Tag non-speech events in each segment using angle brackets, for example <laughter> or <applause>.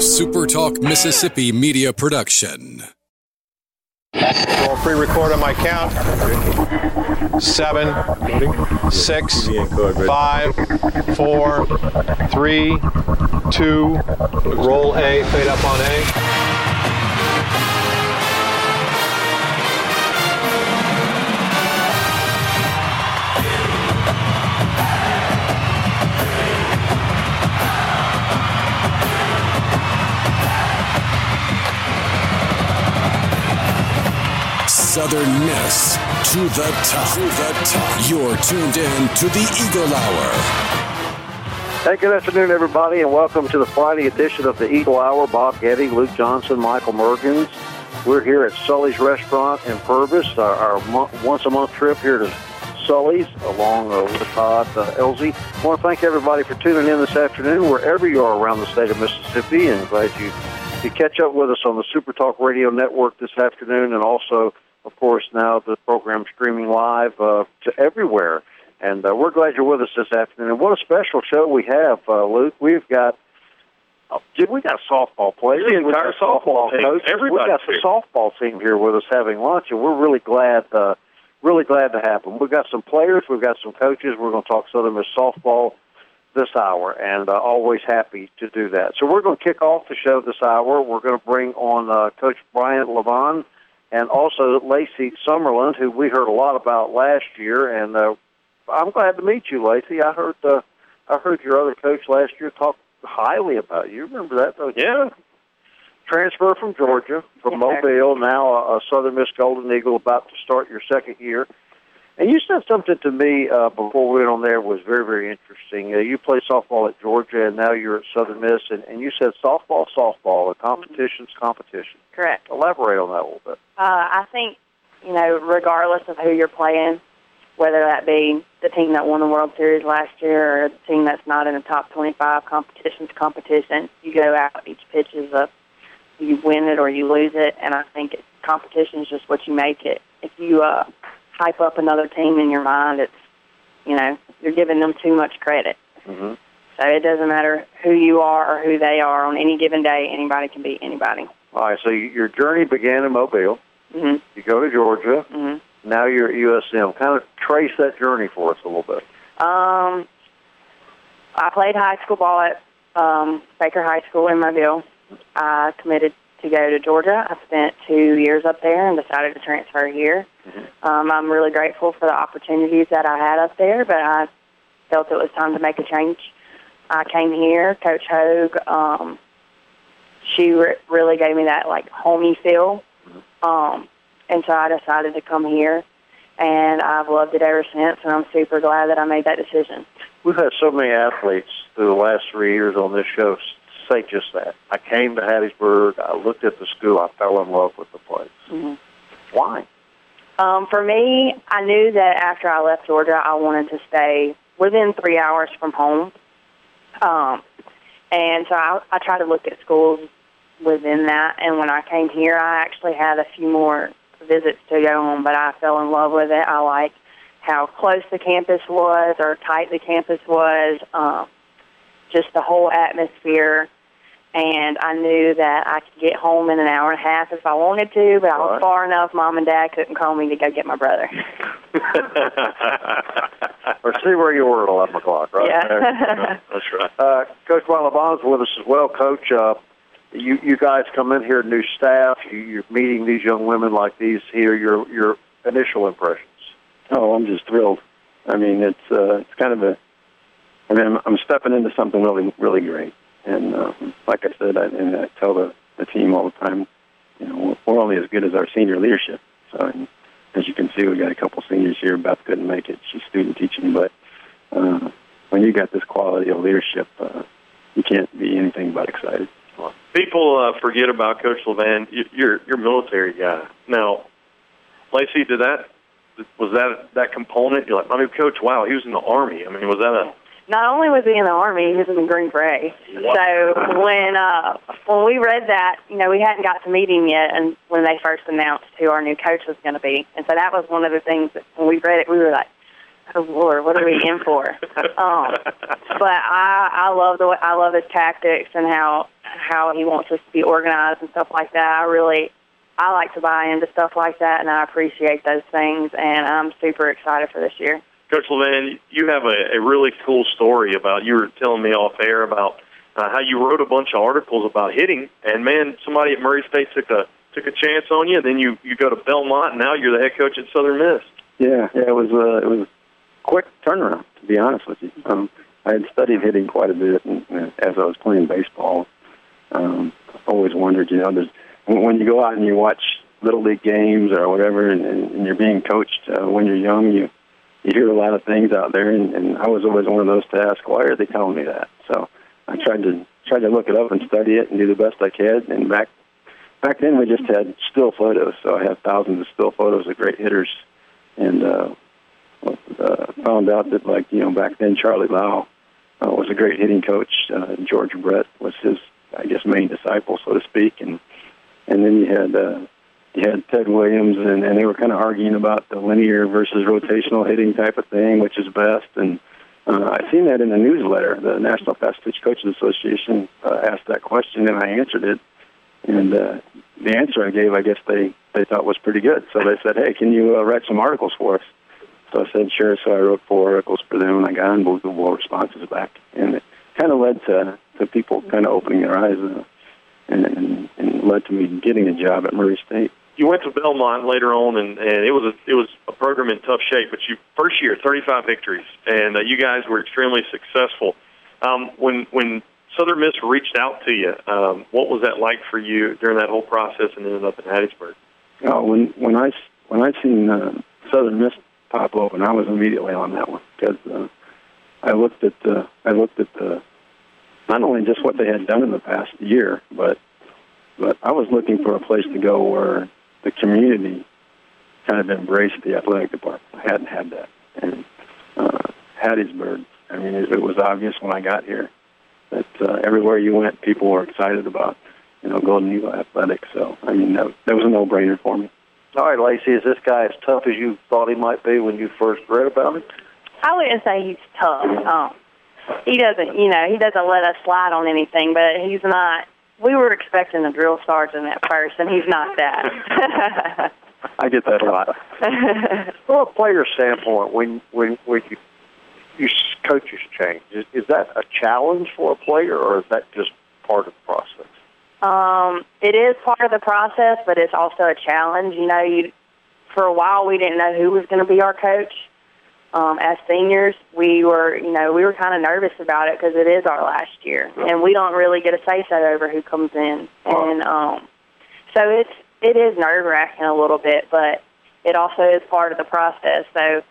SuperTalk Mississippi media production. I'll pre-record on my count. Seven, six, five, four, three, two. Roll A. Fade up on A. Southern Miss to the top. To the top. You're tuned in to the Eagle Hour. Hey, good afternoon, everybody, and welcome to the Friday edition of the Eagle Hour. Bob Getty, Luke Johnson, Michael Mergens. We're here at Sully's Restaurant in Purvis, our, our once a month trip here to Sully's, along uh, with Todd uh, Elsie. I want to thank everybody for tuning in this afternoon, wherever you are around the state of Mississippi, and glad you you catch up with us on the Super Talk Radio Network this afternoon, and also, of course, now the program streaming live uh, to everywhere. And uh, we're glad you're with us this afternoon. And what a special show we have, uh, Luke. We've got oh, dude, we got softball players. The entire we got softball team. coaches. We got the softball team here with us having lunch, and we're really glad. Uh, really glad to have them. We've got some players. We've got some coaches. We're going to talk Southern Miss softball this hour, and uh, always happy to do that. So we're going to kick off the show this hour. We're going to bring on uh, Coach Bryant Levon and also Lacey Summerlin, who we heard a lot about last year. And uh, I'm glad to meet you, Lacey. I heard uh, I heard your other coach last year talk highly about you. Remember that? Don't you? Yeah. Transfer from Georgia, from Yes, sir. Mobile, now a, a Southern Miss Golden Eagle, about to start your second year. And you said something to me uh, before we went on there was very, very interesting. Uh, you played softball at Georgia, and now you're at Southern Miss, and, and you said softball, softball, a competition's competition. Correct. Elaborate on that a little bit. Uh, I think, you know, regardless of who you're playing, whether that be the team that won the World Series last year or the team that's not in the top 25 competitions competition, you go out, each pitch is a, you win it or you lose it, and I think it, competition is just what you make it. If you uh, hype up another team in your mind, it's, you know, you're giving them too much credit. Mm-hmm. So it doesn't matter who you are or who they are on any given day, anybody can beat anybody. All right, so your journey began in Mobile. hmm You go to Georgia. hmm Now you're at USM. Kind of trace that journey for us a little bit. Um, I played high school ball at um, Baker High School in Mobile. I committed to go to Georgia. I spent two years up there and decided to transfer here. Um, I'm really grateful for the opportunities that I had up there, but I felt it was time to make a change. I came here. Coach Hogue, um, she re- really gave me that like homey feel, um, and so I decided to come here and I've loved it ever since, and I'm super glad that I made that decision. We've had so many athletes through the last three years on this show say just that. I came to Hattiesburg. I looked at the school. I fell in love with the place. Mhm. Why? Um, for me, I knew that after I left Georgia, I wanted to stay within three hours from home. Um, and so I, I tried to look at schools within that. And when I came here, I actually had a few more visits to go on, but I fell in love with it. I liked how close the campus was or tight the campus was, um, just the whole atmosphere. And I knew that I could get home in an hour and a half if I wanted to, but I was Right. far enough. Mom and Dad couldn't call me to go get my brother. <laughs> or see where you were at 11 o'clock, right? Yeah. <laughs> That's right. Uh, Coach Wallabon's with us as well. Coach, uh, you you guys come in here, new staff. You, you're meeting these young women like these here. Your your initial impressions. Oh, I'm just thrilled. I mean, it's uh, it's kind of a. I mean, I'm, I'm stepping into something really, really great. And uh, like I said, I, and I tell the, the team all the time, you know, we're only as good as our senior leadership. So, and as you can see, we got a couple seniors here. Beth couldn't make it; she's student teaching. But uh, when you got this quality of leadership, uh, you can't be anything but excited. People uh, forget about Coach Levin. You- You're you're military guy. Now, Lacey, did that was that that component? You're like, I mean, Coach, wow, he was in the army. I mean, was that a Not only was he in the army, he was in the Green Beret. So when uh, when we read that, you know, we hadn't got to meet him yet, and when they first announced who our new coach was going to be, and so that was one of the things that when we read it, we were like, "Oh Lord, what are we in for?" <laughs> um, but I I love the way, I love his tactics and how how he wants us to be organized and stuff like that. I really, I like to buy into stuff like that, and I appreciate those things, and I'm super excited for this year. Coach Levin, you have a, a really cool story about. You were telling me off air about uh, how you wrote a bunch of articles about hitting, and man, somebody at Murray State took a took a chance on you. And Then you you go to Belmont, and now you're the head coach at Southern Miss. Yeah, yeah, it was uh, it was a quick turnaround to be honest with you. Um, I had studied hitting quite a bit, and, and as I was playing baseball, um, always wondered, you know, there's when, you go out and you watch little league games or whatever, and, and, and you're being coached uh, when you're young, you you hear a lot of things out there, and, and I was always one of those to ask, why are they telling me that? So I tried to tried to look it up and study it and do the best I could. And back back then we just had still photos, so I have thousands of still photos of great hitters, and uh, uh, found out that like you know back then Charlie Lau uh, was a great hitting coach. Uh, George Brett was his I guess main disciple, so to speak, and and then you had. Uh, you had Ted Williams, and, and they were kind of arguing about the linear versus rotational hitting type of thing, which is best. And uh, I seen that in the newsletter. The National Fast Pitch Coaches Association uh, asked that question, and I answered it. And uh, the answer I gave, I guess they they thought was pretty good. So they said, "Hey, can you uh, write some articles for us?" So I said, "Sure." So I wrote four articles for them, and I got unbelievable responses back. And it kind of led to to people kind of opening their eyes, uh, and, and and led to me getting a job at Murray State you went to Belmont later on, and, and it was a it was a program in tough shape. But you first year, 35 victories, and uh, you guys were extremely successful. Um, when when Southern Miss reached out to you, um, what was that like for you during that whole process, and ended up in Hattiesburg? Oh, when when I when I seen uh, Southern Miss pop open, I was immediately on that one because uh, I looked at the I looked at the not only just what they had done in the past year, but but I was looking for a place to go where the community kind of embraced the athletic department. I hadn't had that. And uh, Hattiesburg, I mean, it, it was obvious when I got here that uh, everywhere you went, people were excited about, you know, Golden Eagle athletics. So, I mean, that, that was a no-brainer for me. All right, Lacey, is this guy as tough as you thought he might be when you first read about him? I wouldn't say he's tough. Um, he doesn't, you know, he doesn't let us slide on anything, but he's not we were expecting a drill sergeant at first, and he's not that. <laughs> I get that a lot. <laughs> From a player standpoint, when when when you you coaches change, is, is that a challenge for a player, or is that just part of the process? Um, it is part of the process, but it's also a challenge. You know, you for a while we didn't know who was going to be our coach um, as seniors, we were, you know, we were kind of nervous about it because it is our last year, and we don't really get a say so over who comes in, and um, so it's it is nerve wracking a little bit, but it also is part of the process. So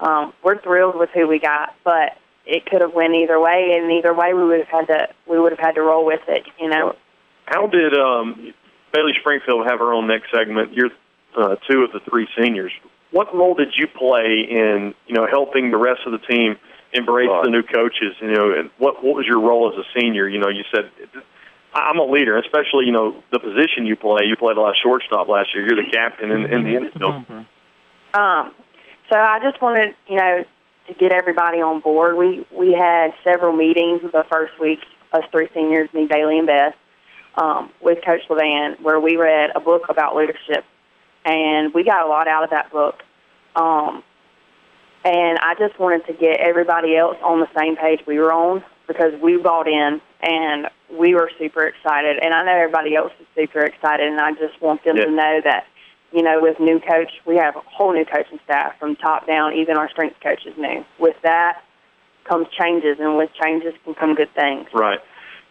um, we're thrilled with who we got, but it could have went either way, and either way we would have had to we would have had to roll with it, you know. How did um, Bailey Springfield have her own next segment? You're uh, two of the three seniors what role did you play in you know helping the rest of the team embrace the new coaches? You know, and what what was your role as a senior? You know, you said I'm a leader, especially you know the position you play. You played a lot of shortstop last year. You're the captain in, in the infield. Mm-hmm. Um, so I just wanted you know to get everybody on board. We we had several meetings the first week. Us three seniors, me, Bailey, and Beth, um, with Coach Levin, where we read a book about leadership and we got a lot out of that book. Um, and I just wanted to get everybody else on the same page we were on because we bought in and we were super excited. And I know everybody else is super excited, and I just want them yeah. to know that, you know, with new coach, we have a whole new coaching staff from top down. Even our strength coach is new. With that comes changes, and with changes can come good things. Right.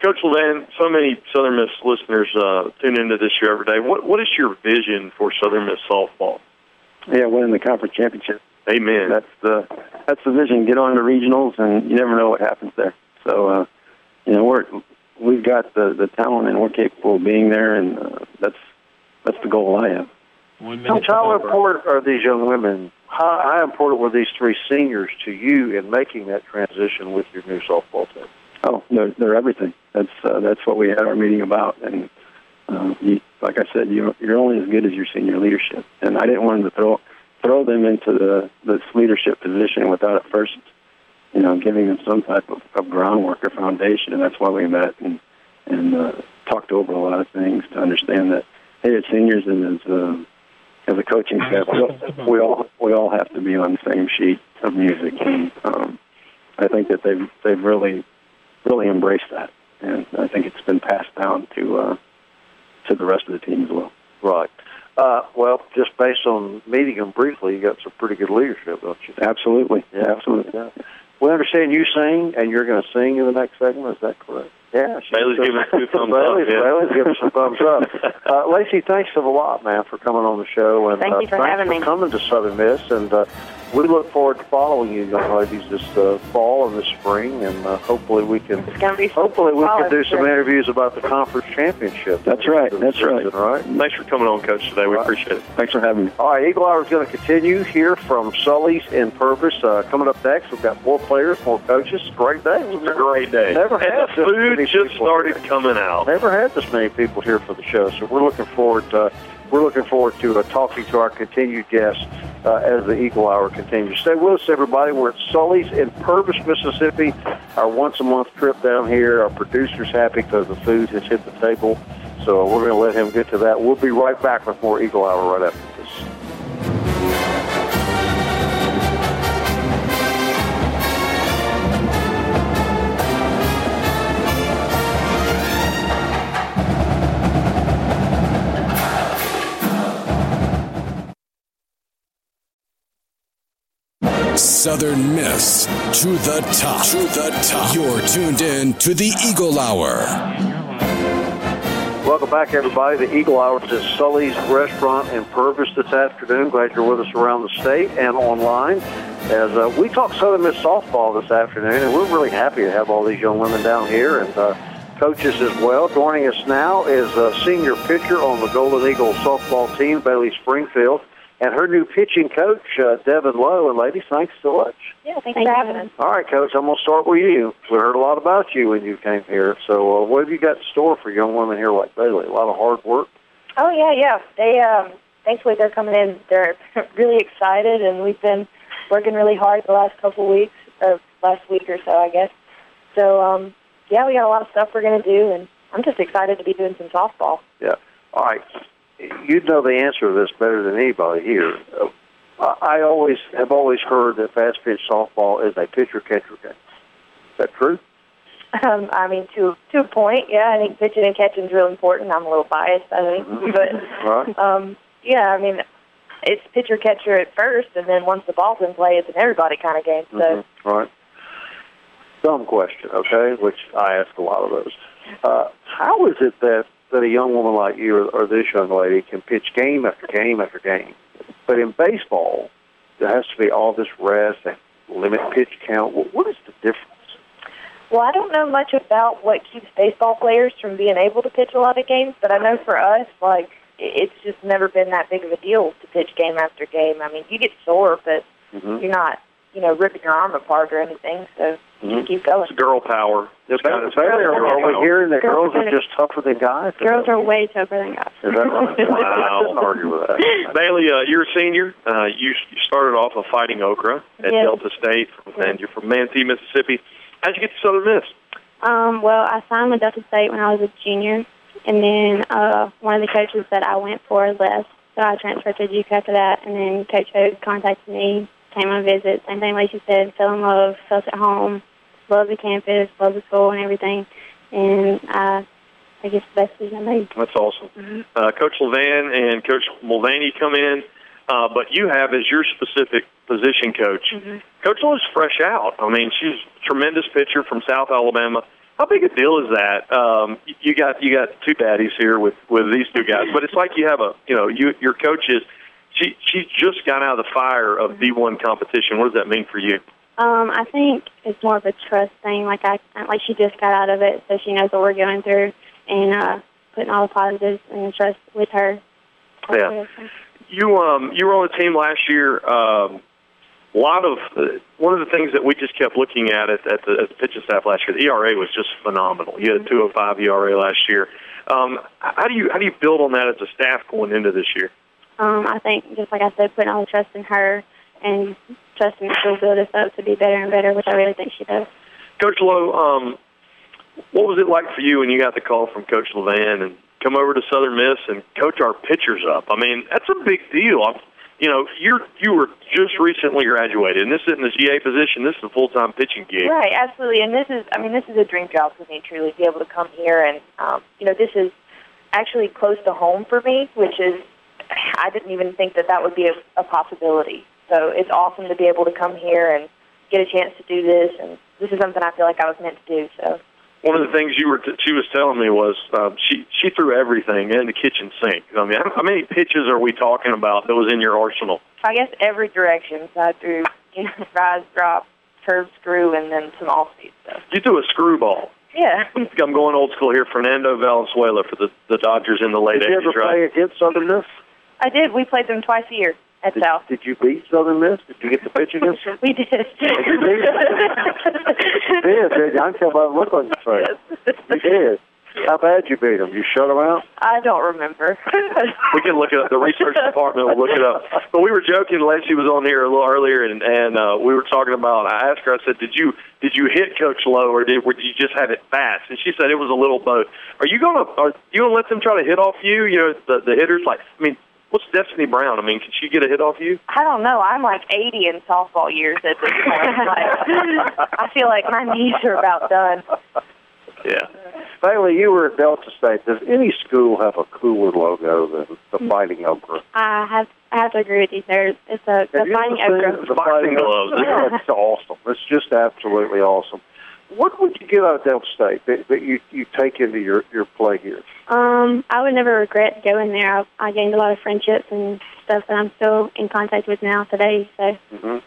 Coach Levin, so many Southern Miss listeners uh, tune into this show every day. What what is your vision for Southern Miss softball? Yeah, winning the conference championship. Amen. That's the that's the vision. Get on the regionals, and you never know what happens there. So, uh, you know, we're we've got the the talent, and we're capable of being there, and uh, that's that's the goal I have. How important are these young women? How, how important were these three seniors to you in making that transition with your new softball team? Oh, they're, they're everything. That's uh, that's what we had our meeting about. And uh, you, like I said, you, you're only as good as your senior leadership. And I didn't want to throw throw them into the this leadership position without at first, you know, giving them some type of, of groundwork or foundation. And that's why we met and and uh, talked over a lot of things to understand that hey, as seniors and as uh, as a coaching staff, we all, we all we all have to be on the same sheet of music, and um, I think that they've they've really really embraced that, and I think it's been passed down to uh, to the rest of the team as well. Right. Uh, well, just based on meeting them briefly, you got some pretty good leadership, don't you? Absolutely, Yeah. absolutely. Yeah. We understand you sing, and you're going to sing in the next segment. Is that correct? Yeah. she- Bailey's giving us two thumbs up, Bailey's, yeah. Bailey's giving some thumbs up. <laughs> Uh, Lacey, thanks a lot, man, for coming on the show, and Thank uh, you for thanks having for me. coming to Southern Miss, and uh, we look forward to following you young ladies this uh, fall and this spring, and uh, hopefully we can. It's going to be Hopefully we can do some sure. interviews about the conference championship. That's right, that's right. Right. Thanks for coming on, Coach, today. We Right. appreciate it. Thanks for having me. All right, Eagle Hour is going to continue here from Sully's in Purvis. Uh, coming up next, we've got more players, more coaches. Great day. It's a great day. Never and had the food many just started here. coming out. Never had this many people here for the show, so we're looking forward. To, we're looking forward to uh, talking to our continued guests uh, as the Eagle Hour continues. Stay with us, everybody. We're at Sully's in Purvis, Mississippi. Our once a month trip down here. Our producer's happy because the food has hit the table. So we're going to let him get to that. We'll be right back with more Eagle Hour right after Southern Miss to the top. To the top. You're tuned in to the Eagle Hour. Welcome back, everybody. The Eagle Hour is at Sully's Restaurant in Purvis this afternoon. Glad you're with us around the state and online. As uh, we talk Southern Miss softball this afternoon, and we're really happy to have all these young women down here and uh, coaches as well. Joining us now is a senior pitcher on the Golden Eagle softball team, Bailey Springfield, and her new pitching coach, uh, Devin Lowe. And ladies, thanks so much. Yeah, thanks for having us. All right, Coach, I'm going to start with you. We heard a lot about you when you came here. So, uh, what have you got in store for young women here like Bailey? A lot of hard work. Oh yeah, yeah. They um thankfully they're coming in. They're <laughs> really excited, and we've been working really hard the last couple weeks, or last week or so, I guess. So um yeah, we got a lot of stuff we're gonna do, and I'm just excited to be doing some softball. Yeah. All right. You know the answer to this better than anybody here. I always have always heard that fast pitch softball is a pitcher catcher game. Is that true? Um, I mean, to to a point, yeah. I think pitching and catching is real important. I'm a little biased, I think, but <laughs> Right. um, yeah. I mean, it's pitcher catcher at first, and then once the ball's in play, it's an everybody kind of game. So. Mhm. Right. Dumb question, okay? Which I ask a lot of those. Uh, how is it that that a young woman like you or, or this young lady can pitch game after game after game, but in baseball there has to be all this rest and limit pitch count? What, what is the difference? Well, I don't know much about what keeps baseball players from being able to pitch a lot of games, but I know for us, like, it's just never been that big of a deal to pitch game after game. I mean, you get sore, but Mm-hmm. you're not, you know, ripping your arm apart or anything, so you Mhm. keep going. It's girl power. It's kind of Bailey, are, are we hearing that Girls girls are are- just tougher than guys? Girls are way tougher than guys. Is that right? <laughs> Wow. I couldn't argue with that. Bailey, uh, you're a senior. Uh, you, you started off of fighting okra at Yes. Delta State, and you're from Mantee, Mississippi. How'd you get to Southern Miss? Um, well, I signed with Delta State when I was a junior, and then uh, one of the coaches that I went for left, so I transferred to Duke after that. And then Coach Hogue contacted me, came on a visit. Same thing Lacey said, fell in love, felt at home, loved the campus, love the school and everything. And I, I guess the best decision I made. That's awesome. Uh, Coach Levin and Coach Mulvaney come in, uh, but you have as your specific position coach. Coach Lowe's fresh out. I mean, she's a tremendous pitcher from South Alabama. How big a deal is that? Um, you got you got two daddies here with with these two guys, but it's like you have a you know you your coach is she she's just got out of the fire of D one competition. What does that mean for you? Um, I think it's more of a trust thing. Like I, like she just got out of it, so she knows what we're going through, and uh, putting all the positives and trust with her. Yeah. You um you were on the team last year. Um, a lot of uh, one of the things that we just kept looking at at, at, the, at the pitching staff last year. The ERA was just phenomenal. You had a 205 ERA last year. Um, how do you how do you build on that as a staff going into this year? Um, I think, just like I said, putting all the trust in her and trusting that she'll build us up to be better and better, which I really think she does. Coach Lowe, um, what was it like for you when you got the call from Coach Levin and come over to Southern Miss and coach our pitchers up? I mean, that's a big deal. I'm, you know, you're you were just recently graduated, and this isn't a GA position. This is a full time pitching gig. Right, absolutely. And this is, I mean, this is a dream job for me, truly, to be able to come here. And, um, you know, this is actually close to home for me, which is, I didn't even think that that would be a, a possibility. So it's awesome to be able to come here and get a chance to do this. And this is something I feel like I was meant to do. So one of the things you were t- she was telling me was um, she she threw everything in the kitchen sink. I mean, how, <laughs> how many pitches are we talking about that was in your arsenal? I guess every direction. So I threw <laughs> you know rise, drop, curve, screw, and then some off speed stuff. You threw a screwball. Yeah. <laughs> I'm going old school here. Fernando Valenzuela for the the Dodgers in the late Did you ever 80s, right? play against Southern Miss? I did. We played them twice a year at Did, South. did you beat Southern Miss? Did you get the pitch against them? We did. You did, did you? <laughs> I can tell by the look on your face. You did. How bad you beat them? You shut them out? I don't remember. <laughs> we can look it up. The research department will look it up. But we were joking. Lacey was on here a little earlier, and and uh, we were talking about. I asked her. I said, "Did you did you hit Coach Lowe, or did, or did you just have it fast?" And she said it was a little both. Are you gonna are you gonna let them try to hit off you? You know, the the hitters. Like, I mean, what's Destiny Brown? I mean, can she get a hit off you? I don't know. I'm like 80 in softball years at this point. <laughs> Like, I feel like my knees are about done. Yeah. Bailey, you were at Delta State. Does any school have a cooler logo than the Fighting Okra? I have I have to agree with you, sir. It's a the Have you fighting ever seen okra. the Boxing gloves. Yeah, it's awesome. It's just absolutely awesome. What would you get out of Delta State that, that you you take into your your play here? Um, I would never regret going there. I, I gained a lot of friendships and stuff that I'm still in contact with now today. So hmm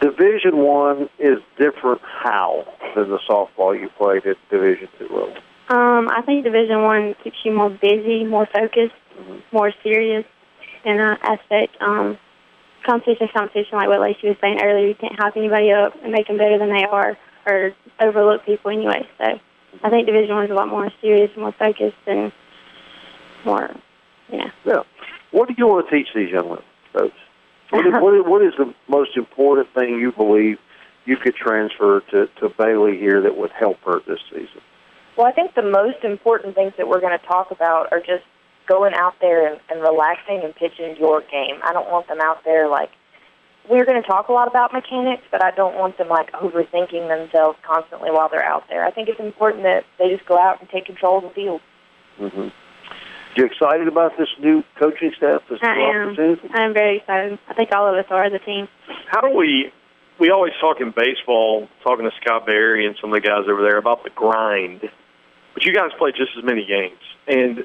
Division One is different how than the softball you played at Division Two level. um, I think Division One keeps you more busy, more focused, more serious in that aspect. Um, competition, competition, like what Lacey was saying earlier, you can't hype anybody up and make them better than they are, or overlook people anyway. So I think Division One is a lot more serious, more focused, and more, you know. Yeah. What do you want to teach these young women, coach? What is, what, is, what is the most important thing you believe you could transfer to, to Bailey here that would help her this season? Well, I think the most important things that we're going to talk about are just going out there and, and relaxing and pitching your game. I don't want them out there like we're going to talk a lot about mechanics, but I don't want them like overthinking themselves constantly while they're out there. I think it's important that they just go out and take control of the field. Mm-hmm. You excited about this new coaching staff? This I new am. opportunity? I am very excited. I think all of us are as a team. How do we? We always talk in baseball, talking to Scott Berry and some of the guys over there about the grind, but you guys play just as many games. And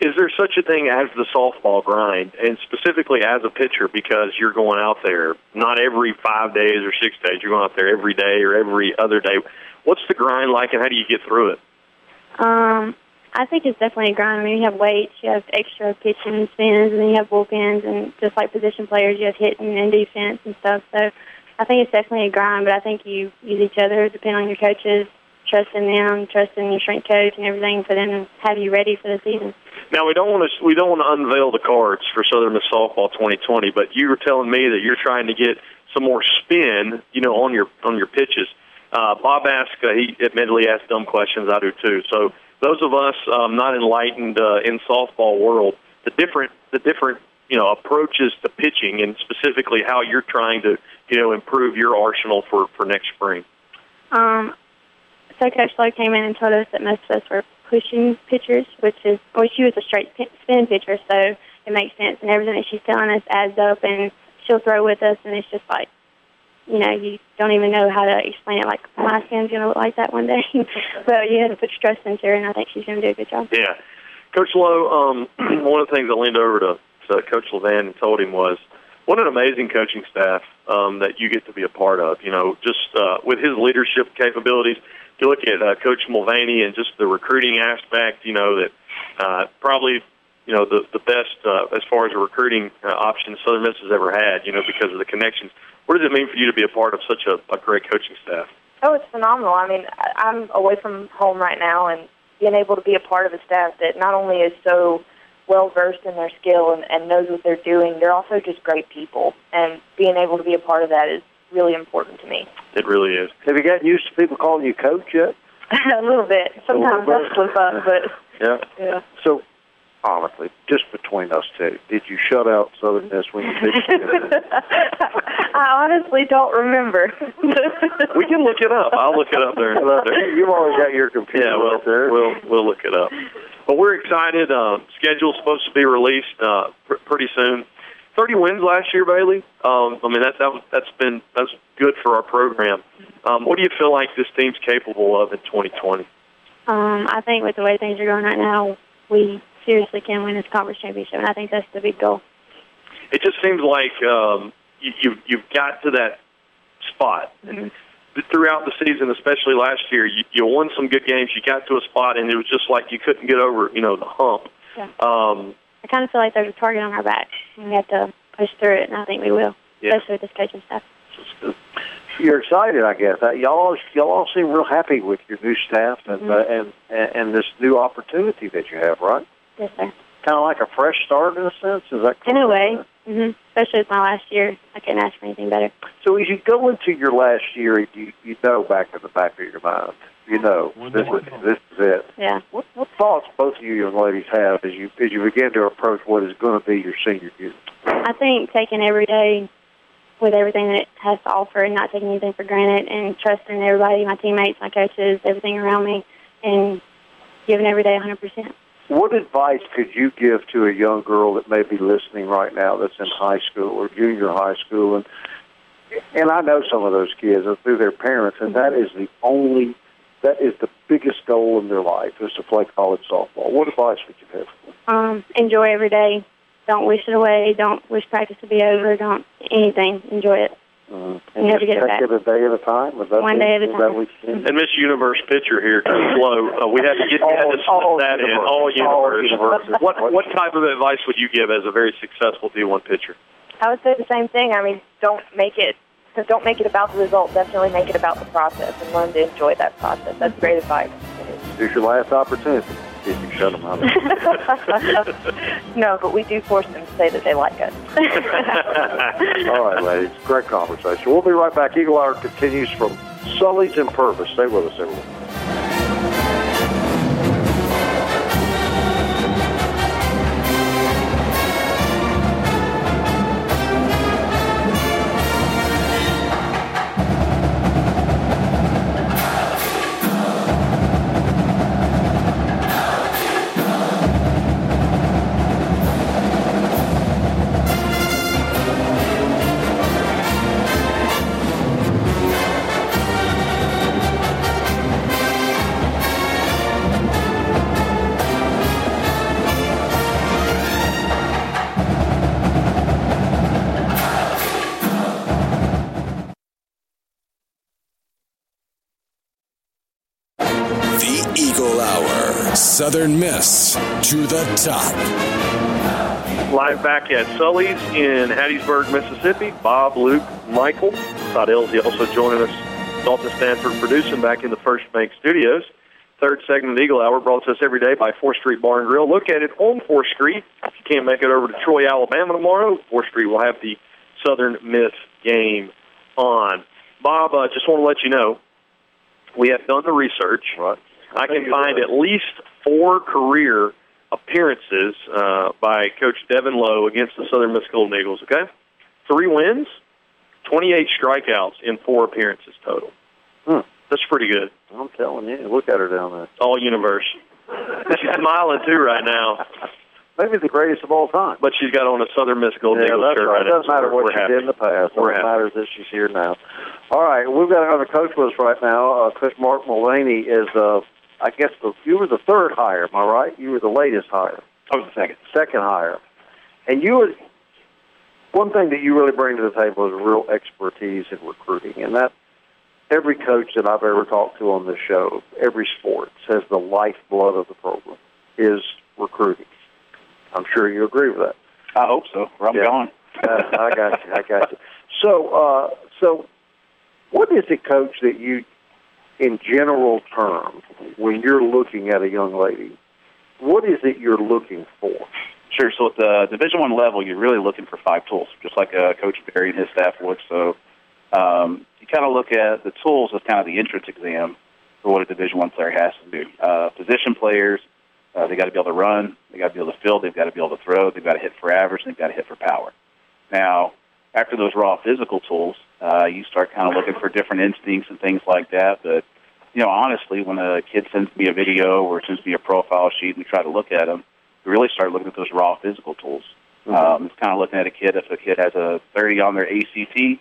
is there such a thing as the softball grind, and specifically as a pitcher, because you're going out there not every five days or six days, you're going out there every day or every other day. What's the grind like, and how do you get through it? Um, I think it's definitely a grind. I mean, you have weights, you have extra pitching spins, and then you have bullpens, and just like position players, you have hitting and defense and stuff. So I think it's definitely a grind, but I think you use each other, depending on your coaches, trusting them, trusting your strength coach and everything for them to have you ready for the season. Now we don't want to we don't want to unveil the cards for Southern Miss softball 2020, but you were telling me that you're trying to get some more spin, you know, on your on your pitches. Uh, Bob asked, uh, he admittedly asked dumb questions. I do too. So those of us um, not enlightened uh, in softball world, the different the different you know approaches to pitching, and specifically how you're trying to you know improve your arsenal for for next spring. Um, so Coach Lowe came in and told us that most of us were pushing pitchers, which is, well, she was a straight spin pitcher, so it makes sense. And everything that she's telling us adds up, and she'll throw with us, and it's just like, you know, you don't even know how to explain it. Like my spin's gonna look like that one day, <laughs> but you have to put trust into her, and I think she's gonna do a good job. Yeah, Coach Lowe. Um, <clears throat> one of the things I leaned over to, to Coach Levin and told him was, "What an amazing coaching staff um, that you get to be a part of." You know, just uh, with his leadership capabilities. You look at uh, Coach Mulvaney and just the recruiting aspect, you know that uh, probably you know the the best uh, as far as a recruiting uh, option Southern Miss has ever had. You know, because of the connections. What does it mean for you to be a part of such a, a great coaching staff? Oh, it's phenomenal. I mean, I'm away from home right now, and being able to be a part of a staff that not only is so well versed in their skill and, and knows what they're doing, they're also just great people. And being able to be a part of that is really important to me. It really is. Have you gotten used to people calling you coach yet? <laughs> a little bit. Sometimes little bit. I slip up, but <laughs> Yeah. yeah. So, honestly, just between us two, did you shut out Southern Miss when you pitched? <laughs> I honestly don't remember. We can look it up. I'll look it up there. there. You've always got your computer Yeah, well, right there. we'll we'll look it up. But we're excited. Uh, schedule's supposed to be released uh, pr- pretty soon. Thirty wins last year, Bailey. Um, I mean that that, that's been that's good for our program. Um, what do you feel like this team's capable of in 2020? Um, I think with the way things are going right now, we seriously can win this conference championship, and I think that's the big goal. It just seems like um, you, you you've got to that spot. And throughout the season, especially last year, you, you won some good games. You got to a spot, and it was just like you couldn't get over, you know, the hump. Yeah. Um, I kind of feel like there's a target on our back, and we have to push through it, and I think we will, Yeah. especially with this coaching staff. You're excited, I guess. Uh, Y'all, y'all all seem real happy with your new staff and Mhm. uh, and and this new opportunity that you have, right? Yes, sir. Kind of like a fresh start in a sense. Is that In a way, hmm especially with my last year, I couldn't ask for anything better. So as you go into your last year, you you know back in the back of your mind, you know this is this is it. Yeah. What what thoughts both of you young ladies have as you as you begin to approach what is going to be your senior year? I think taking every day with everything that it has to offer and not taking anything for granted and trusting everybody, my teammates, my coaches, everything around me, and giving every day 100%. What advice could you give to a young girl that may be listening right now that's in high school or junior high school and and I know some of those kids are through their parents and that is the only that is the biggest goal in their life is to play college softball. What advice would you have? Um, enjoy every day. Don't wish it away. Don't wish practice to be over. Don't anything. Enjoy it. Uh, You have to get it back. it a day at a time. Is that One day at a time. that what you think? and Miss Universe pitcher here, too <laughs> slow. Uh, we had to get you had to All- all that in. universe. All All universe. universe. What what type of advice would you give as a very successful D1 pitcher? I would say the same thing. I mean, don't make it don't make it about the result. Definitely make it about the process and learn to enjoy that process. That's great advice. Here's your last opportunity. If you can shut them out. <laughs> no, but we do force them to say that they like us. <laughs> All right, ladies. Great conversation. We'll be right back. Eagle Hour continues from Sully's and Purvis. Stay with us, everyone. Southern Miss to the top. Live back at Sully's in Hattiesburg, Mississippi. Bob, Luke, Michael, Todd Elsie also joining us. Dalton Stanford producing back in the First Bank Studios. Third segment of Eagle Hour brought to us every day by 4th Street Bar and Grill. Look at it on 4th Street. If you can't make it over to Troy, Alabama tomorrow, 4th Street will have the Southern Miss game on. Bob, uh, just want to let you know, we have done the research. Right. I can find at least four career appearances uh, by Coach Devin Lowe against the Southern Miss Golden Eagles. Okay, three wins, twenty-eight strikeouts in four appearances total. Hmm. That's pretty good. I'm telling you. Look at her down there. All universe. <laughs> She's smiling too right now, Maybe the greatest of all time. but she's got on a Southern Miss Golden Yeah, Eagles that's shirt right. right It doesn't matter what she happy. did in the past. We're happy. matters is she's here now. All right, we've got another coach with us right now. Uh, Coach Mark Mulvaney is, uh, I guess, the, you were the third hire. Am I right? You were the latest hire. I was the second. Second hire. And you were one thing that you really bring to the table is real expertise in recruiting, and that every coach that I've ever talked to on this show, every sport says the lifeblood of the program is recruiting. I'm sure you agree with that. I hope so. Or I'm Yeah. gone. Uh, I got you. I got you. So, uh, so what is it, Coach, that you, in general terms, when you're looking at a young lady, what is it you're looking for? Sure. So at the Division One level, you're really looking for five tools, just like uh, Coach Berry and his staff would. So um, you kind of look at the tools as kind of the entrance exam. for what a Division One player has to do. Uh, position players, uh, they got to be able to run, they got to be able to field, they've got to be able to throw, they've got to hit for average, and they've got to hit for power. Now, after those raw physical tools, uh, you start kind of looking for different instincts and things like that. But you know, honestly, when a kid sends me a video or sends me a profile sheet and we try to look at them, we really start looking at those raw physical tools. Mm-hmm. Um, it's kind of looking at a kid. If a kid has a 30 on their ACT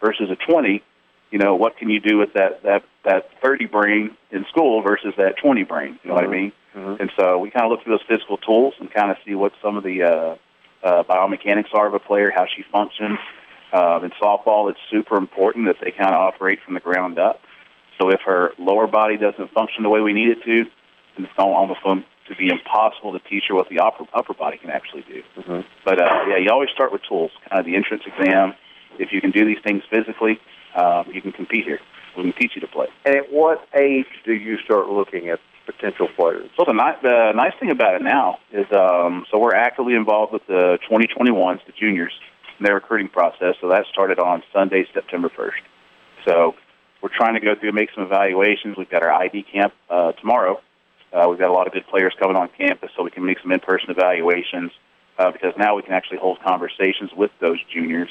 versus a 20, you know, what can you do with that that that 30 brain in school versus that 20 brain? You know mm-hmm. what I mean? Mm-hmm. And so we kind of look through those physical tools and kind of see what some of the uh, uh, biomechanics are of a player, how she functions. Uh, in softball, it's super important that they kind of operate from the ground up. So if her lower body doesn't function the way we need it to, then it's almost going to be impossible to teach her what the upper, upper body can actually do. Mm-hmm. But uh, yeah, you always start with tools, kind of the entrance exam. If you can do these things physically, um, you can compete here. We can teach you to play. And at what age do you start looking at potential players? So the, ni- the nice thing about it now is, um, so we're actively involved with the 2021s, the juniors, in their recruiting process. So that started on Sunday, September 1st. So we're trying to go through and make some evaluations. We've got our ID camp uh, tomorrow. Uh, we've got a lot of good players coming on campus, so we can make some in-person evaluations. Uh, because now we can actually hold conversations with those juniors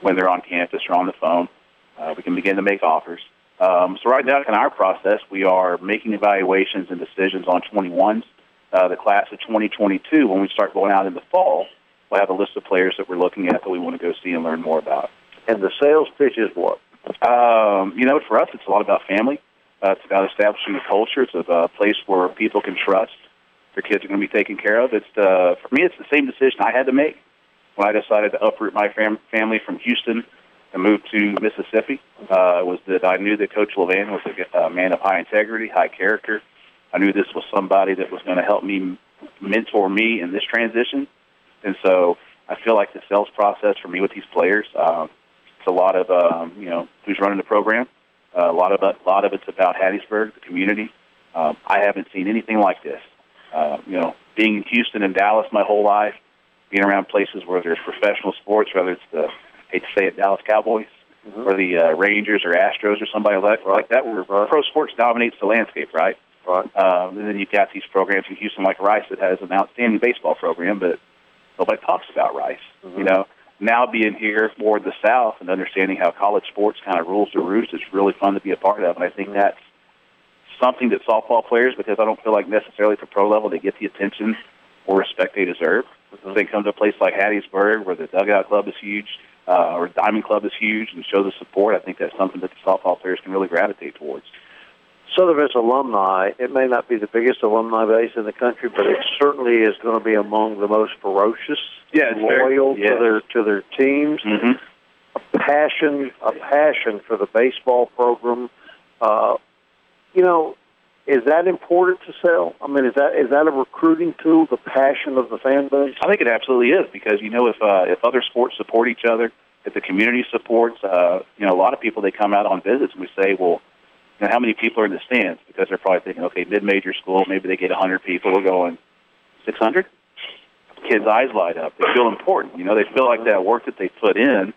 when they're on campus or on the phone. Uh, we can begin to make offers. Um, so right now in our process, we are making evaluations and decisions on 21s. Uh, the class of 2022, when we start going out in the fall, we'll have a list of players that we're looking at that we want to go see and learn more about. And the sales pitch is what? Um, you know, for us, it's a lot about family. Uh, it's about establishing a culture. It's a place where people can trust their kids are going to be taken care of. It's uh, for me, it's the same decision I had to make when I decided to uproot my fam- family from Houston and move to Mississippi. Uh, was that I knew that Coach Levin was a, a man of high integrity, high character. I knew this was somebody that was going to help me mentor me in this transition, and so I feel like the sales process for me with these players. Um, it's a lot of um, you know who's running the program. Uh, a lot of a lot of it's about Hattiesburg, the community. Um, I haven't seen anything like this. Uh, you know, being in Houston and Dallas my whole life, being around places where there's professional sports, whether it's the I hate to say it, Dallas Cowboys mm-hmm. or the uh, Rangers or Astros or somebody like, like that, where right. pro sports dominates the landscape, right? Right. Um, and then you've got these programs in Houston like Rice that has an outstanding baseball program, but nobody talks about Rice. Mm-hmm. You know, now being here in the South and understanding how college sports kind of rules the roost is really fun to be a part of. And I think that's something that softball players, because I don't feel like necessarily for pro level they get the attention or respect they deserve. Mm-hmm. They come to a place like Hattiesburg where the dugout club is huge, uh, or Diamond Club is huge, and show the support. I think that's something that the softball players can really gravitate towards. Southern Miss alumni, it may not be the biggest alumni base in the country, but it certainly is going to be among the most ferocious, yeah, loyal yes. to their to their teams. Mm-hmm. A passion, a passion for the baseball program. Uh, you know, is that important to sell? I mean, is that is that a recruiting tool? The passion of the fan base. I think it absolutely is because you know if uh, if other sports support each other, if the community supports, uh, you know, a lot of people they come out on visits and we say, well know, how many people are in the stands? Because they're probably thinking, okay, mid-major school, maybe they get 100 people. We're going 600. Kids' eyes light up. They feel important. You know, they feel like that work that they put in,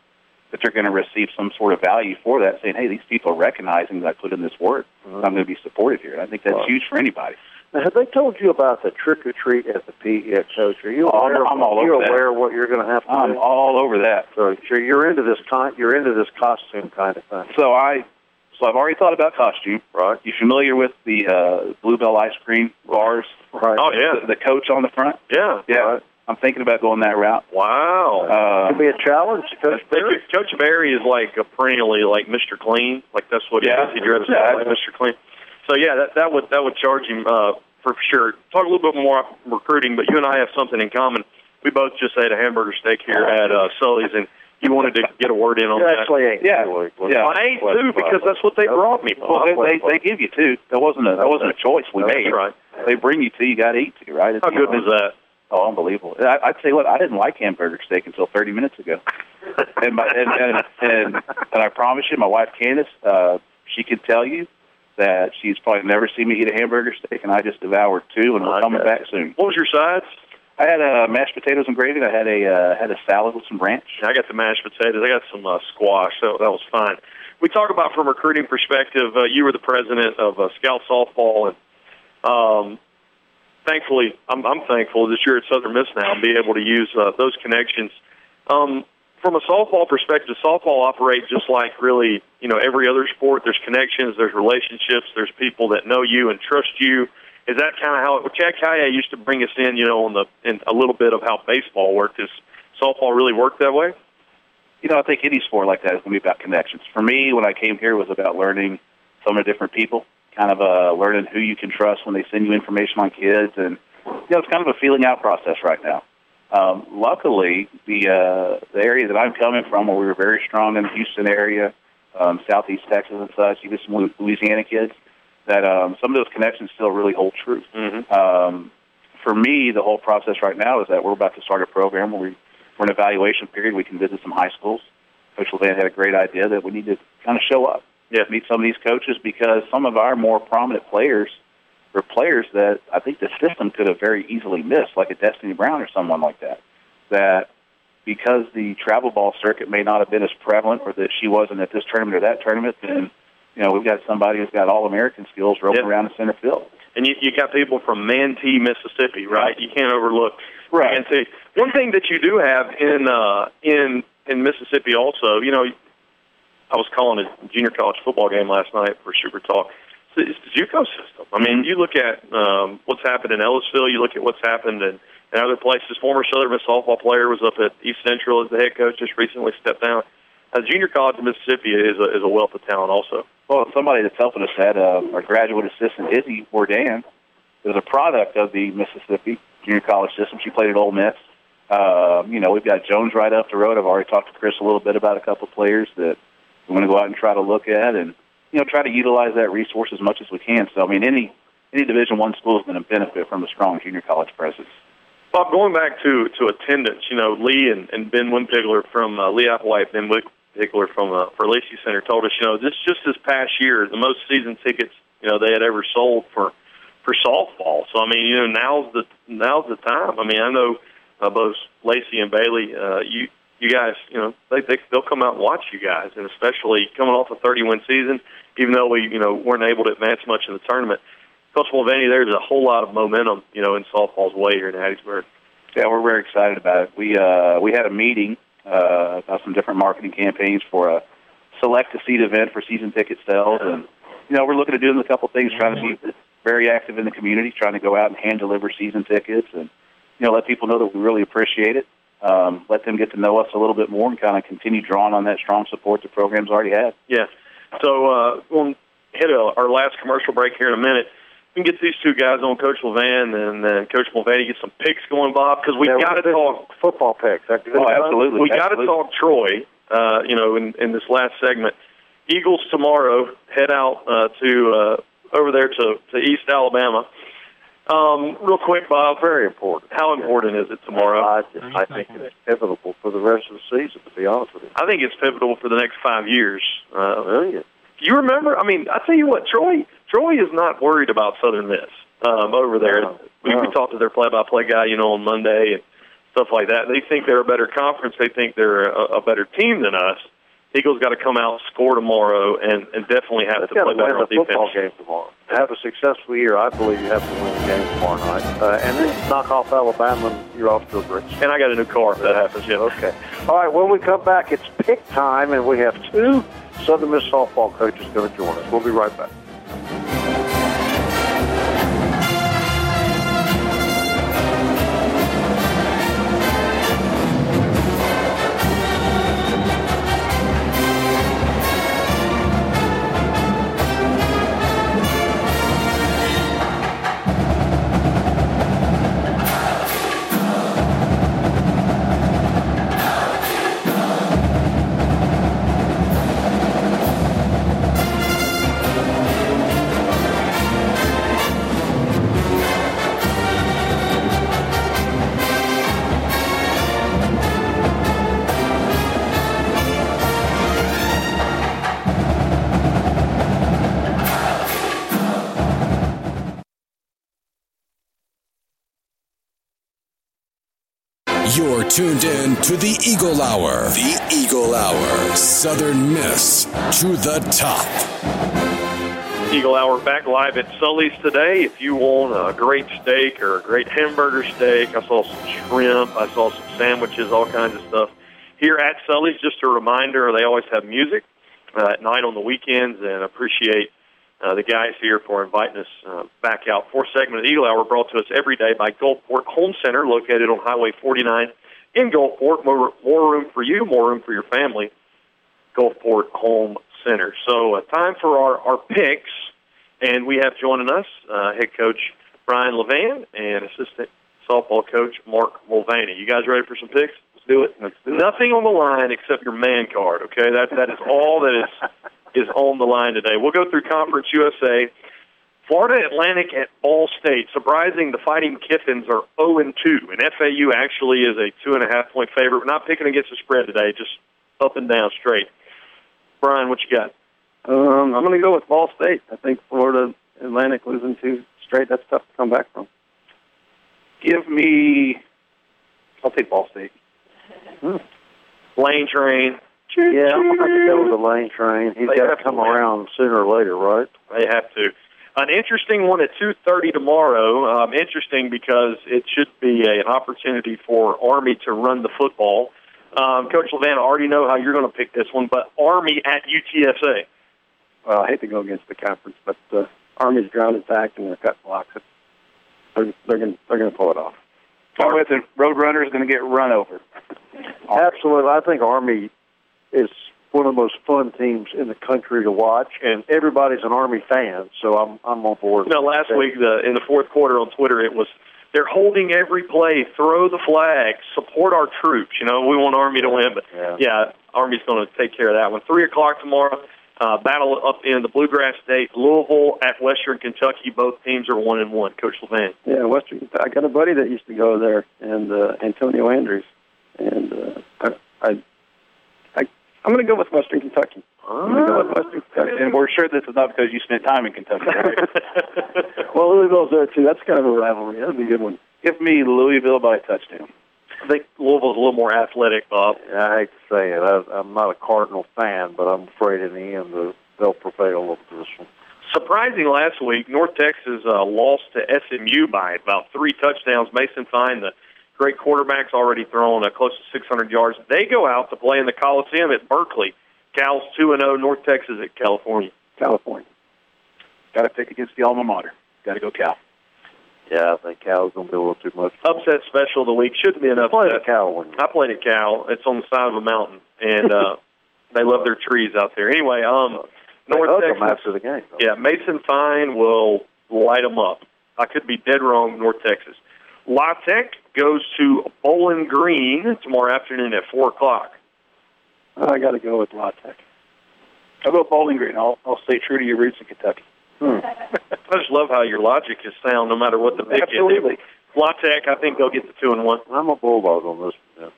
that they're going to receive some sort of value for that. Saying, hey, these people are recognizing that I put in this work. Mm-hmm. I'm going to be supported here. And I think that's huge for anybody. Now, have they told you about the trick or treat at the PE coach? Are you oh, aware? I'm all are you over aware that. of what you're going to have to I'm do? all over that. So, so you're into this con- you're into this costume kind of thing. So I so I've already thought about costume. Right. You familiar with the uh, Bluebell ice cream bars? Right. Oh yeah. The, the coach on the front. Yeah. Yeah. Right. I'm thinking about going that route. Wow. Uh, Could be a challenge, Coach Berry. Coach Berry is like a perennially like Mr. Clean. Like that's what he is. He dresses Yeah. like Mr. Clean. So yeah, that that would that would charge him uh, for sure. Talk a little bit more about recruiting, but you and I have something in common. We both just ate a hamburger steak here at uh, Sully's, and you wanted to get a word in on You that. actually ain't. Yeah. Really. Yeah. I ate two because that's what they brought me. well, they, they they give you two. That wasn't a that wasn't a choice we That's made. right. They bring you two. You got to eat two, right? It's How good was that? Oh, unbelievable! I, I'd say what I didn't like hamburger steak until 30 minutes ago, and my and and and, and I promise you, my wife Candace, uh, she could tell you that she's probably never seen me eat a hamburger steak, and I just devoured two, and we're I coming got back soon. What was your sides? I had uh, mashed potatoes and gravy. I had a uh, had a salad with some ranch. I got the mashed potatoes. I got some uh, squash. So that was fine. we talk about from a recruiting perspective. Uh, you were the president of uh, Scout Softball, and um, thankfully, I'm, I'm thankful that you're at Southern Miss now and be able to use uh, those connections. Um, from a softball perspective, softball operates just like really, you know, every other sport. There's connections, there's relationships, there's people that know you and trust you. Is that kind of how it? Chad Kaya used to bring us in, you know, on the in a little bit of how baseball worked. Is softball really work that way? You know, I think any sport like that is going to be about connections. For me, when I came here, it was about learning some of different people, kind of uh, learning who you can trust when they send you information on kids, and you know, it's kind of a feeling out process right now. Um, luckily, the uh, the area that I'm coming from, where we were very strong in the Houston area, um, Southeast Texas and such, even some Louisiana kids, that um, some of those connections still really hold true. Mm-hmm. Um, for me, the whole process right now is that we're about to start a program where we, we're in evaluation period. We can visit some high schools. Coach Levin had a great idea that we need to kind of show up, yeah. meet some of these coaches because some of our more prominent players – for players that I think the system could have very easily missed, like a Destiny Brown or someone like that. That because the travel ball circuit may not have been as prevalent, or that she wasn't at this tournament or that tournament, then you know we've got somebody who's got all American skills roping Yep. around the center field. And you, you got people from Mantee, Mississippi, right? You can't overlook Right. Mantee. One thing that you do have in uh, in in Mississippi, also, you know, I was calling a junior college football game last night for Super Talk. It's it's the JUCO system. I mean, you look at um, what's happened in Ellisville. You look at what's happened in, in other places. Former Southern Miss softball player was up at East Central as the head coach. Just recently stepped down. Uh, junior college in Mississippi is a, is a wealth of talent, also. Well, somebody that's helping us had uh, our graduate assistant Izzy Bourdain is a product of the Mississippi junior college system. She played at Ole Miss. Um, you know, we've got Jones right up the road. I've already talked to Chris a little bit about a couple of players that we want to go out and try to look at, and you know, try to utilize that resource as much as we can. So, I mean, any any Division One school is going to benefit from a strong junior college presence. Bob, going back to to attendance, you know, Lee and, and Ben Winpigler from uh, Lee Applewhite, Ben Winpigler from for Lacey Center told us, you know, this just this past year, the most season tickets you know they had ever sold for for softball. So I mean, you know, now's the now's the time. I mean, I know uh, both Lacey and Bailey, uh, you you guys, you know, they, they they'll come out and watch you guys, and especially coming off a 30 win season, even though we you know weren't able to advance much in the tournament. Coach Mulvaney, there's a whole lot of momentum, you know, in softball's way here in Hattiesburg. Yeah, we're very excited about it. We uh, we had a meeting uh, about some different marketing campaigns for a select a seat event for season ticket sales, and you know we're looking at doing a couple things, trying to be very active in the community, trying to go out and hand deliver season tickets, and you know let people know that we really appreciate it. Um, let them get to know us a little bit more, and kind of continue drawing on that strong support the program's already had. Yeah. So uh, we'll hit a, our last commercial break here in a minute. We can get these two guys on, Coach Levin and then Coach Mulvaney, gets some picks going, Bob, because we Yeah, got to talk. football picks. That? Oh, absolutely. We got to talk Troy. Uh, you know, in, in this last segment, Eagles tomorrow head out uh, to uh, over there to, to East Alabama. Um, real quick, Bob, Very important. how important is it tomorrow? I, I think it's pivotal for the rest of the season. To be honest with you. I think it's pivotal for the next five years. Uh, Well, yeah. you remember? I mean, I tell you what, Troy. Troy is not worried about Southern Miss um, over there. No, we, we talked to their play-by-play guy, you know, on Monday and stuff like that. They think they're a better conference. They think they're a, a better team than us. Eagles got to come out, score tomorrow, and, and definitely have They've to play better on the football defense. game tomorrow. To have a successful year, I believe you have to win the game tomorrow night, uh, and then knock off Alabama, and you're off to a great. And I got a new car if that happens. Yeah. Okay. All right. When we come back, it's pick time, and we have two Southern Miss softball coaches going to join us. We'll be right back. Tuned in to the Eagle Hour. The Eagle Hour. Southern Miss to the top. Eagle Hour back live at Sully's today. If you want a great steak or a great hamburger steak, I saw some shrimp, I saw some sandwiches, all kinds of stuff. Here at Sully's, just a reminder, they always have music uh, at night on the weekends, and appreciate uh, the guys here for inviting us uh, back out. Fourth segment of Eagle Hour brought to us every day by Gulfport Home Center, located on Highway 49 in Gulfport. More, more room for you, more room for your family. Gulfport Home Center. So, uh, time for our, our picks, and we have joining us uh, head coach Brian Levin and assistant softball coach Mark Mulvaney. You guys ready for some picks? Let's do it. Let's do it. Nothing on the line except your man card. Okay, that that is all that is is on the line today. We'll go through Conference USA. Florida Atlantic at Ball State. Surprising, the Fighting Kittens are 0 and 2, and FAU actually is a two and a half point favorite. We're not picking against the spread today, just up and down straight. Brian, what you got? Um, I'm going to go with Ball State. I think Florida Atlantic losing two straight. That's tough to come back from. Give me. I'll take Ball State. Hmm. Lane Train. Yeah, I'm going to go with the lane train. He's got to come around sooner or later, right? They have to. An interesting one at 2:30 tomorrow. Um, interesting because it should be a, an opportunity for Army to run the football. Um, Coach Levin, I already know how you're going to pick this one, but Army at UTSA. Well, I hate to go against the conference, but uh, Army's ground attack and their cut blocks. It, they're they're going they're going to pull it off. I'm with it. Roadrunner is going to get run over. Absolutely. I think Army is one of the most fun teams in the country to watch, and everybody's an Army fan, so I'm I'm on board. Know, last week the, in the fourth quarter on Twitter, it was they're holding every play, throw the flag, support our troops. You know, we want Army to win, but Yeah. yeah, Army's going to take care of that one. Three o'clock tomorrow. Uh, battle up in the Bluegrass State, Louisville at Western Kentucky. Both teams are one and one. Coach Levin. Yeah, Western. I got a buddy that used to go there, and uh, Antonio Andrews, and uh, I, I, I'm going to go with Western Kentucky. I'm going to go with Western Kentucky. And we're sure this is not because you spent time in Kentucky. Right? <laughs> Well, Louisville's there too. That's kind of a rivalry. That'd be a good one. Give me Louisville by a touchdown. I think Louisville's a little more athletic, Bob. I hate to say it. I, I'm not a Cardinal fan, but I'm afraid in the end they'll prevail over this one. Surprising last week, North Texas uh, lost to SMU by about three touchdowns. Mason Fine, the great quarterback's already thrown uh, close to 600 yards. They go out to play in the Coliseum at Berkeley. Cal's 2 and 0, North Texas at California. California. Got to pick against the alma mater. Got to go Cal. Yeah, I think Cal's going to be a little too much. Upset special of the week. Shouldn't be an Play the upset. Cal one. I played at Cal. It's on the side of a mountain, and uh, <laughs> they love their trees out there. Anyway, um, They North hug them Texas. after the game. though. Yeah, Mason Fine will light them up. I could be dead wrong, North Texas. La Tech goes to Bowling Green tomorrow afternoon at 4 o'clock. I got to go with La Tech. I'll go Bowling Green. I'll, I'll stay true to your roots in Kentucky. Hmm. <laughs> I just love how your logic is sound no matter what the pick Absolutely. is. La Tech, I think they'll get the 2 and 1. I'm a Bulldog on this one.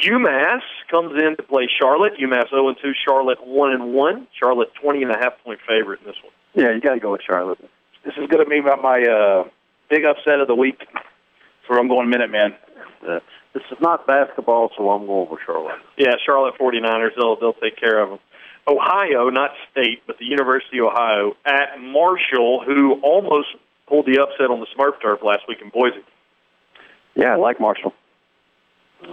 UMass comes in to play Charlotte. UMass 0 and 2, Charlotte 1 and 1. Charlotte 20 and a half point favorite in this one. Yeah, you got to go with Charlotte. This is going to be my, my uh, big upset of the week. So I'm going Minutemen. Yeah. This is not basketball, so I'm going with Charlotte. Yeah, Charlotte 49ers, they'll, they'll take care of them. Ohio, not state, but the University of Ohio at Marshall, who almost pulled the upset on the Smurf turf last week in Boise. Yeah, I like Marshall.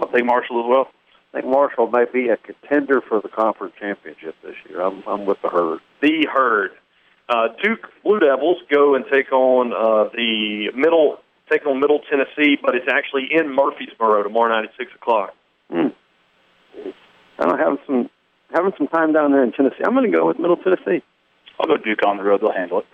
I'll take Marshall as well. I think Marshall may be a contender for the conference championship this year. I'm, I'm with the herd. The herd. Uh, Duke Blue Devils go and take on uh, the middle, take on Middle Tennessee, but it's actually in Murfreesboro tomorrow night at six o'clock. Hmm. I don't have some having some time down there in Tennessee. I'm going to go with Middle Tennessee. I'll go Duke on the road. They'll handle it.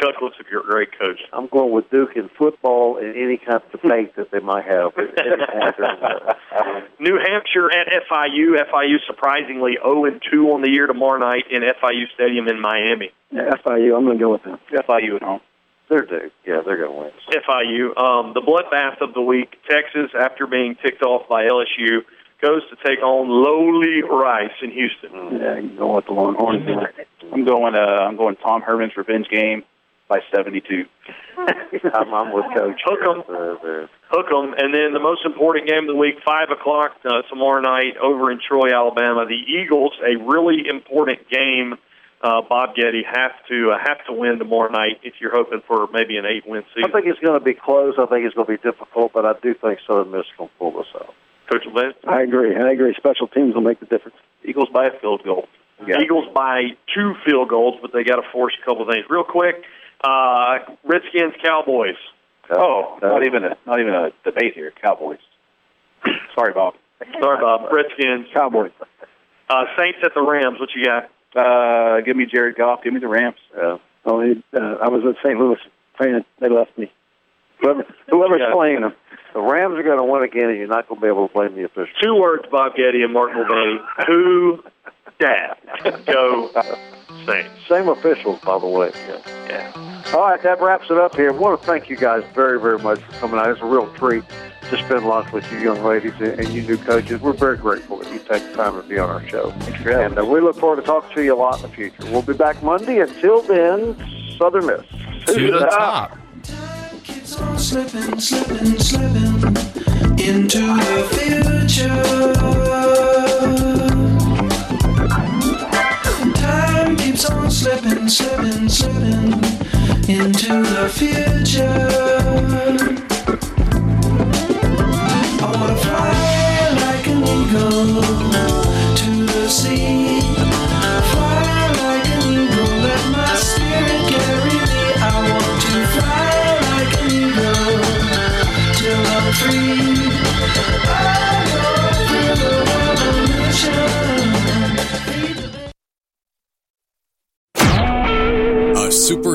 Coach looks like you're a great coach. I'm going with Duke in football and any kind of debate that they might have. <laughs> <laughs> New Hampshire at FIU. FIU surprisingly 0 and 2 on the year tomorrow night in FIU Stadium in Miami. Yeah, FIU. I'm going to go with them. FIU at home. They're Duke. Yeah, they're going to win. FIU. Um, the bloodbath of the week. Texas, after being ticked off by LSU, goes to take on lowly Rice in Houston. Yeah, I'm going with the Longhorns. I'm going. Uh, I'm going Tom Herman's revenge game. by 72. <laughs> I'm, I'm with Coach. Hook 'em. Hook 'em. And then the most important game of the week, 5 o'clock uh, tomorrow night over in Troy, Alabama. The Eagles, a really important game. Uh, Bob Getty have to uh, have to win tomorrow night if you're hoping for maybe an eight win season. I think it's going to be close. I think it's going to be difficult, but I do think Southern Miss is going to pull this out. Coach Levin? I agree. I agree. Special teams will make the difference. Eagles by a field goal. Yeah. Eagles by two field goals, but they got to force a couple of things. Real quick, uh, Redskins, Cowboys. Oh, not even a not even a debate here. Cowboys. Sorry, Bob. Sorry, Bob. Redskins. Cowboys. Uh, Saints at the Rams. What you got? Uh, give me Jared Goff. Give me the Rams. Yeah. Oh, he, uh, I was a St. Louis fan. They left me. Whoever, <laughs> whoever's Yeah. playing them. The Rams are going to win again, and you're not going to be able to blame the officials. Two words, Bob Getty and Mark Mulvaney. Who dat? Go Saints. Same officials, by the way. Yeah. All right, that wraps it up here. I want to thank you guys very, very much for coming out. It's a real treat to spend lunch with you young ladies and you new coaches. We're very grateful take the time to be on our show. Thanks for having And uh, we look forward to talking to you a lot in the future. We'll be back Monday. Until then, Southern Miss. To the top. Keeps on slipping, slipping, slipping into the future. Time keeps on slipping, slipping, slipping into the future.